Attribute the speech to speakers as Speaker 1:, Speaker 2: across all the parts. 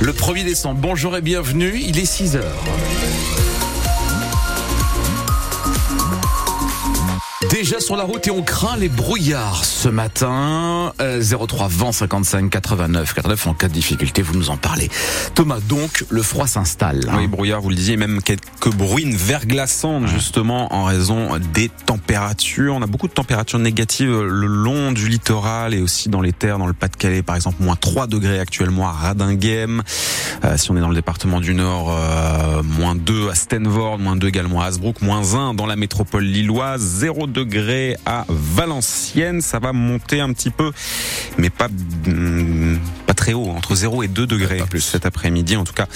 Speaker 1: le 1er décembre. Bonjour et bienvenue, il est 6 heures. Déjà sur la route et on craint les brouillards ce matin. 03 20 55 89 89 en cas de difficulté, vous nous en parlez. Thomas, donc le froid s'installe.
Speaker 2: Oui, brouillard, vous le disiez, même quelques bruines verglaçantes justement en raison des températures. On a beaucoup de températures négatives le long du littoral et aussi dans les terres, dans le Pas-de-Calais par exemple, moins 3 degrés actuellement à Radinghem. Euh, si on est dans le département du Nord, euh, moins 2 à Stenvord, moins 2 également à Hasbrook, moins 1 dans la métropole lilloise, 0 degrés à Valenciennes. Ça va monter un petit peu, mais pas, mm, pas très haut, entre 0 et 2 degrés plus cet après-midi. En tout cas,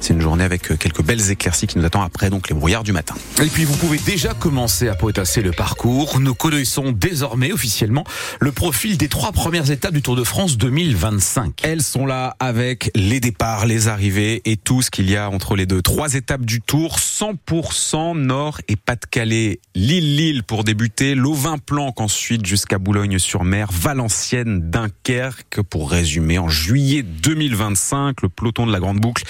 Speaker 2: c'est une journée avec quelques belles éclaircies qui nous attendent après donc les brouillards du matin.
Speaker 1: Et puis vous pouvez déjà commencer à potasser le parcours. Nous connaissons désormais officiellement le profil des trois premières étapes du Tour de France 2025.
Speaker 2: Elles sont là avec les départs, les arrivées et tout ce qu'il y a entre les deux. Trois étapes du Tour, 100% Nord et Pas-de-Calais. Lille-Lille pour débuter, Lovin-Planck ensuite jusqu'à Boulogne-sur-Mer, Valenciennes, Dunkerque pour résumer en juillet 2025 le peloton de la Grande Boucle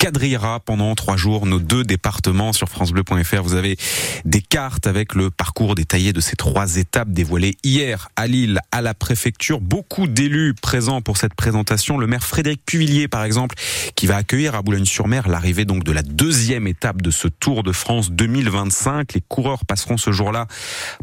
Speaker 2: quadrillera pendant trois jours nos deux départements sur francebleu.fr. Vous avez des cartes avec le parcours détaillé de ces trois étapes dévoilées hier à Lille, à la préfecture. Beaucoup d'élus présents pour cette présentation. Le maire Frédéric Cuvillier, par exemple, qui va accueillir à Boulogne-sur-Mer l'arrivée donc de la deuxième étape de ce Tour de France 2025. Les coureurs passeront ce jour-là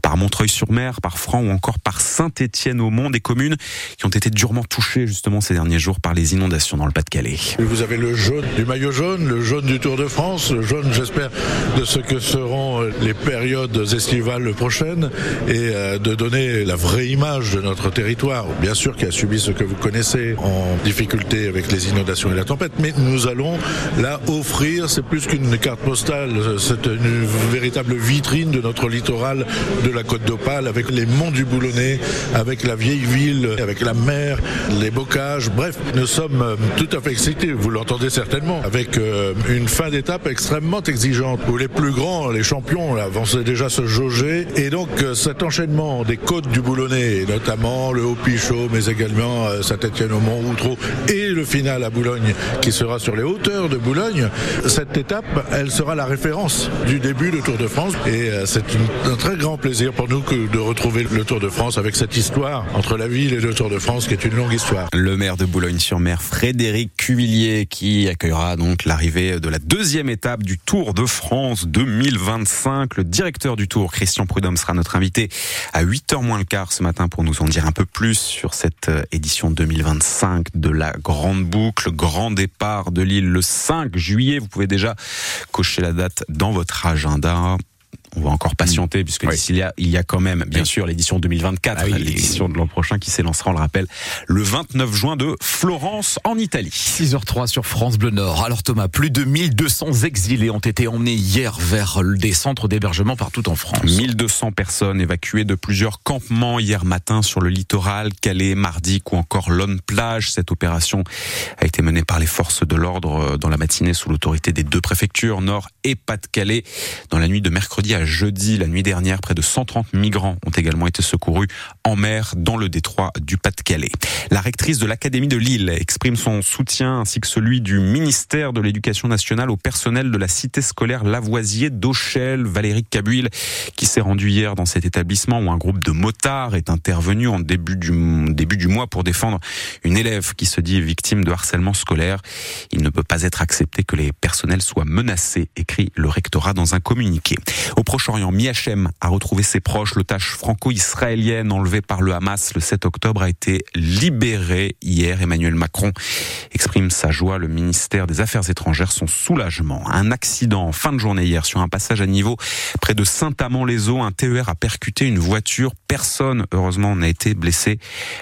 Speaker 2: par Montreuil-sur-Mer, par Franc ou encore par Saint-Étienne-au-Mont, des communes qui ont été durement touchées justement ces derniers jours par les inondations dans le Pas-de-Calais.
Speaker 3: Vous avez le jaune du maillot jaune, le jaune du Tour de France, le jaune, j'espère, de ce que seront les périodes estivales prochaines et euh, de donner la vraie image de notre territoire, bien sûr qui a subi ce que vous connaissez en difficulté avec les inondations et la tempête, mais nous allons là offrir, c'est plus qu'une carte postale, c'est une véritable vitrine de notre littoral de la Côte d'Opale avec les monts du Boulonnais, avec la vieille ville, avec la mer, les bocages, bref, nous sommes tout à fait excités, vous l'entendez certainement, avec euh, une fin d'étape extrêmement exigeante où les plus grands, les champions, avançaient déjà se jauger. Et donc euh, cet enchaînement des côtes du Boulonnais, notamment le Haut-Pichot, mais également euh, Saint-Etienne au Mont-Routreau et le final à Boulogne qui sera sur les hauteurs de Boulogne, cette étape, elle sera la référence du début du Tour de France. Et c'est un très grand plaisir pour nous de retrouver le Tour de France avec cette histoire entre la ville et le Tour de France qui est une longue histoire.
Speaker 2: Le maire de Boulogne-sur-Mer, Frédéric Cuvillier, qui accueillera donc donc l'arrivée de la deuxième étape du Tour de France 2025. Le directeur du Tour, Christian Prudhomme, sera notre invité à 8h moins le quart ce matin pour nous en dire un peu plus sur cette euh, édition 2025 de la Grande Boucle. Grand départ de Lille le 5 juillet. Vous pouvez déjà cocher la date dans votre agenda on va encore patienter puisque il y a, il y a quand même, bien sûr, l'édition 2024, ah l'édition de l'an prochain qui s'élancera, on le rappelle, le 29 juin de Florence en Italie.
Speaker 1: 6h03 sur France Bleu Nord. Alors Thomas, plus de 1200 exilés ont été emmenés hier vers des centres d'hébergement partout en France.
Speaker 2: 1200 personnes évacuées de plusieurs campements hier matin sur le littoral, Calais, Mardic ou encore Lone Plage. Cette opération a été menée par les forces de l'ordre euh, dans la matinée sous l'autorité des deux préfectures, Nord et Pas-de-Calais, dans la nuit de mercredi à jeudi, la nuit dernière, près de 130 migrants ont également été secourus en mer dans le détroit du Pas-de-Calais. La rectrice de l'Académie de Lille exprime son soutien ainsi que celui du ministère de l'Éducation nationale au personnel de la cité scolaire Lavoisier d'Auchel, Valérie Cabuil, qui s'est rendu hier dans cet établissement où un groupe de motards est intervenu en début du, début du mois pour défendre une élève qui se dit victime de harcèlement scolaire. Il ne peut pas être accepté que les personnels soient menacés, écrit le rectorat dans un communiqué. Proche-Orient, Miachem a retrouvé ses proches. L'otage franco-israélienne enlevée par le Hamas le 7 octobre a été libérée hier. Emmanuel Macron exprime sa joie. Le ministère des Affaires étrangères son soulagement. Un accident en fin de journée hier sur un passage à niveau près de Saint-Amand-les-Eaux. Un TER a percuté une voiture. Personne, heureusement, n'a été blessé.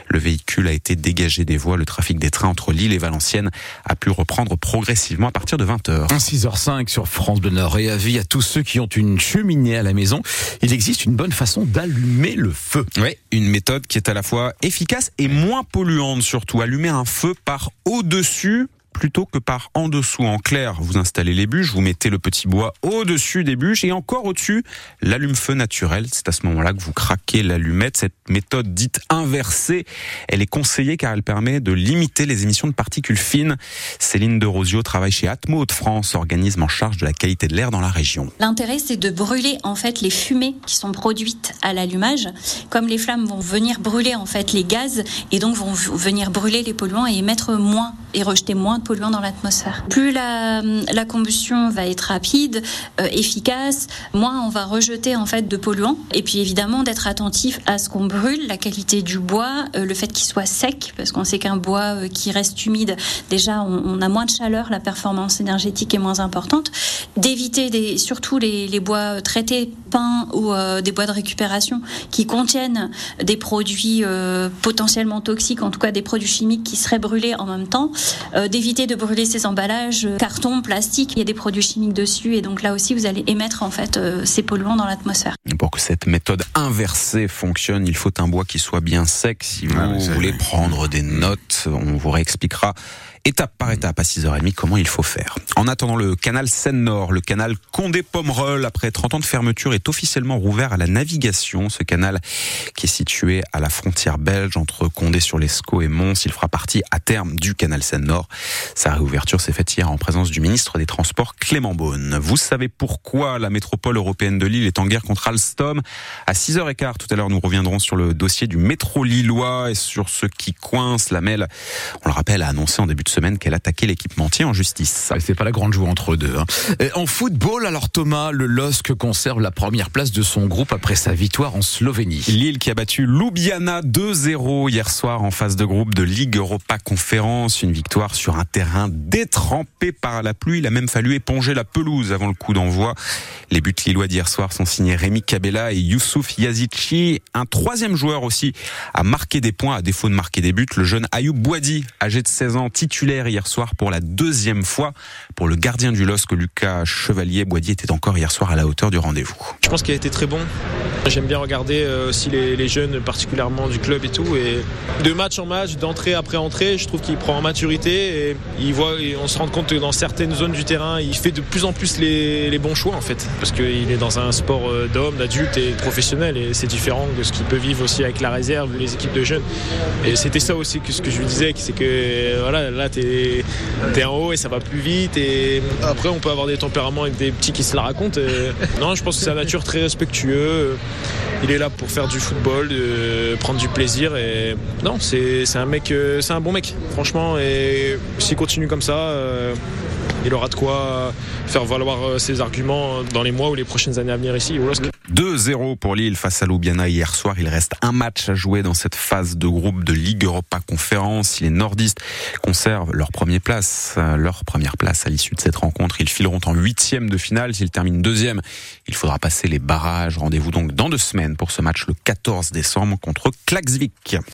Speaker 2: Le véhicule a été dégagé des voies. Le trafic des trains entre Lille et Valenciennes a pu reprendre progressivement à partir de 20h.
Speaker 1: 6h05 sur France Bleu Nord. Et avis à tous ceux qui ont une cheminée à la maison, il existe une bonne façon d'allumer le feu.
Speaker 2: Oui, une méthode qui est à la fois efficace et moins polluante surtout. Allumer un feu par au-dessus plutôt que par en dessous. En clair, vous installez les bûches, vous mettez le petit bois au-dessus des bûches et encore au-dessus, l'allume-feu naturel. C'est à ce moment-là que vous craquez l'allumette. Cette méthode dite inversée, elle est conseillée car elle permet de limiter les émissions de particules fines. Céline de Rosio travaille chez Atmo de France, organisme en charge de la qualité de l'air dans la région.
Speaker 4: L'intérêt, c'est de brûler en fait les fumées qui sont produites à l'allumage. Comme les flammes vont venir brûler en fait les gaz et donc vont venir brûler les polluants et émettre moins et rejeter moins polluants dans l'atmosphère. Plus la, combustion va être rapide, euh, efficace, moins on va rejeter en fait de polluants. Et puis évidemment d'être attentif à ce qu'on brûle, la qualité du bois, euh, le fait qu'il soit sec, parce qu'on sait qu'un bois euh, qui reste humide, déjà on, a moins de chaleur, la performance énergétique est moins importante. D'éviter surtout les, les, bois traités, peints ou euh, des bois de récupération qui contiennent des produits potentiellement toxiques, en tout cas des produits chimiques qui seraient brûlés en même temps. Euh, de brûler ces emballages, carton, plastique, il y a des produits chimiques dessus et donc là aussi vous allez émettre en fait ces polluants dans l'atmosphère.
Speaker 2: Pour que cette méthode inversée fonctionne, il faut un bois qui soit bien sec. Si vous ah, voulez prendre des notes, on vous réexpliquera étape par étape à 6h30 comment il faut faire. En attendant le canal Seine-Nord, le canal Condé-Pomerol, après 30 ans de fermeture, est officiellement rouvert à la navigation. Ce canal qui est situé à la frontière belge entre Condé-sur-l'Escaut et Mons, il fera partie à terme du canal Seine-Nord. Sa réouverture s'est faite hier en présence du ministre des Transports Clément Beaune. Vous savez pourquoi la métropole européenne de Lille est en guerre contre Alstom? À 6h15 tout à l'heure, nous reviendrons sur le dossier du métro lillois et sur ce qui coince. La MEL, on le rappelle, a annoncé en début de semaine qu'elle attaquait l'équipementier en justice.
Speaker 1: C'est pas la grande joue entre deux. Hein. En football, alors Thomas, le LOSC conserve la première place de son groupe après sa victoire en Slovénie.
Speaker 2: Lille qui a battu Ljubljana 2-0 hier soir en phase de groupe de Ligue Europa Conférence. Une victoire sur un terrain détrempé par la pluie. Il a même fallu éponger la pelouse avant le coup d'envoi. Les buts lillois d'hier soir sont signés Rémi Cabella et Youssouf Yazici. Un troisième joueur aussi a marqué des points à défaut de marquer des buts. Le jeune Ayoub Boadi, âgé de 16 ans, titulaire hier soir pour la deuxième fois. Pour le gardien du LOSC, Lucas Chevalier, Boadi était encore hier soir à la hauteur du rendez-vous.
Speaker 5: Je pense qu'il a été très bon. J'aime bien regarder euh, aussi les, jeunes, particulièrement du club et tout. Et de match en match, d'entrée après entrée, je trouve qu'il prend en maturité et il voit, on se rend compte que dans certaines zones du terrain, il fait de plus en plus les, les bons choix en fait. Parce qu'il est dans un sport euh, d'hommes, d'adultes et professionnels et c'est différent de ce qu'il peut vivre aussi avec la réserve, les équipes de jeunes. Et c'était ça aussi que ce que je lui disais, c'est que voilà, là, t'es es en haut et ça va plus vite. Et après, on peut avoir des tempéraments avec des petits qui se la racontent. Non, je pense que c'est un nature très respectueux. Il est là pour faire du football, de prendre du plaisir. Et non, c'est un mec, euh, c'est un bon mec, franchement. Et s'il continue comme ça, euh, il aura de quoi faire valoir euh, ses arguments dans les mois ou les prochaines années à venir ici.
Speaker 2: 2-0 pour Lille face à Ljubljana hier soir. Il reste un match à jouer dans cette phase de groupe de Ligue Europa Conférence. Les nordistes conservent leur première place, leur première place à l'issue de cette rencontre, ils fileront en huitième de finale. S'ils terminent deuxième, il faudra passer les barrages. Rendez-vous donc dans deux semaines pour ce match le 14 décembre contre Klaxvik.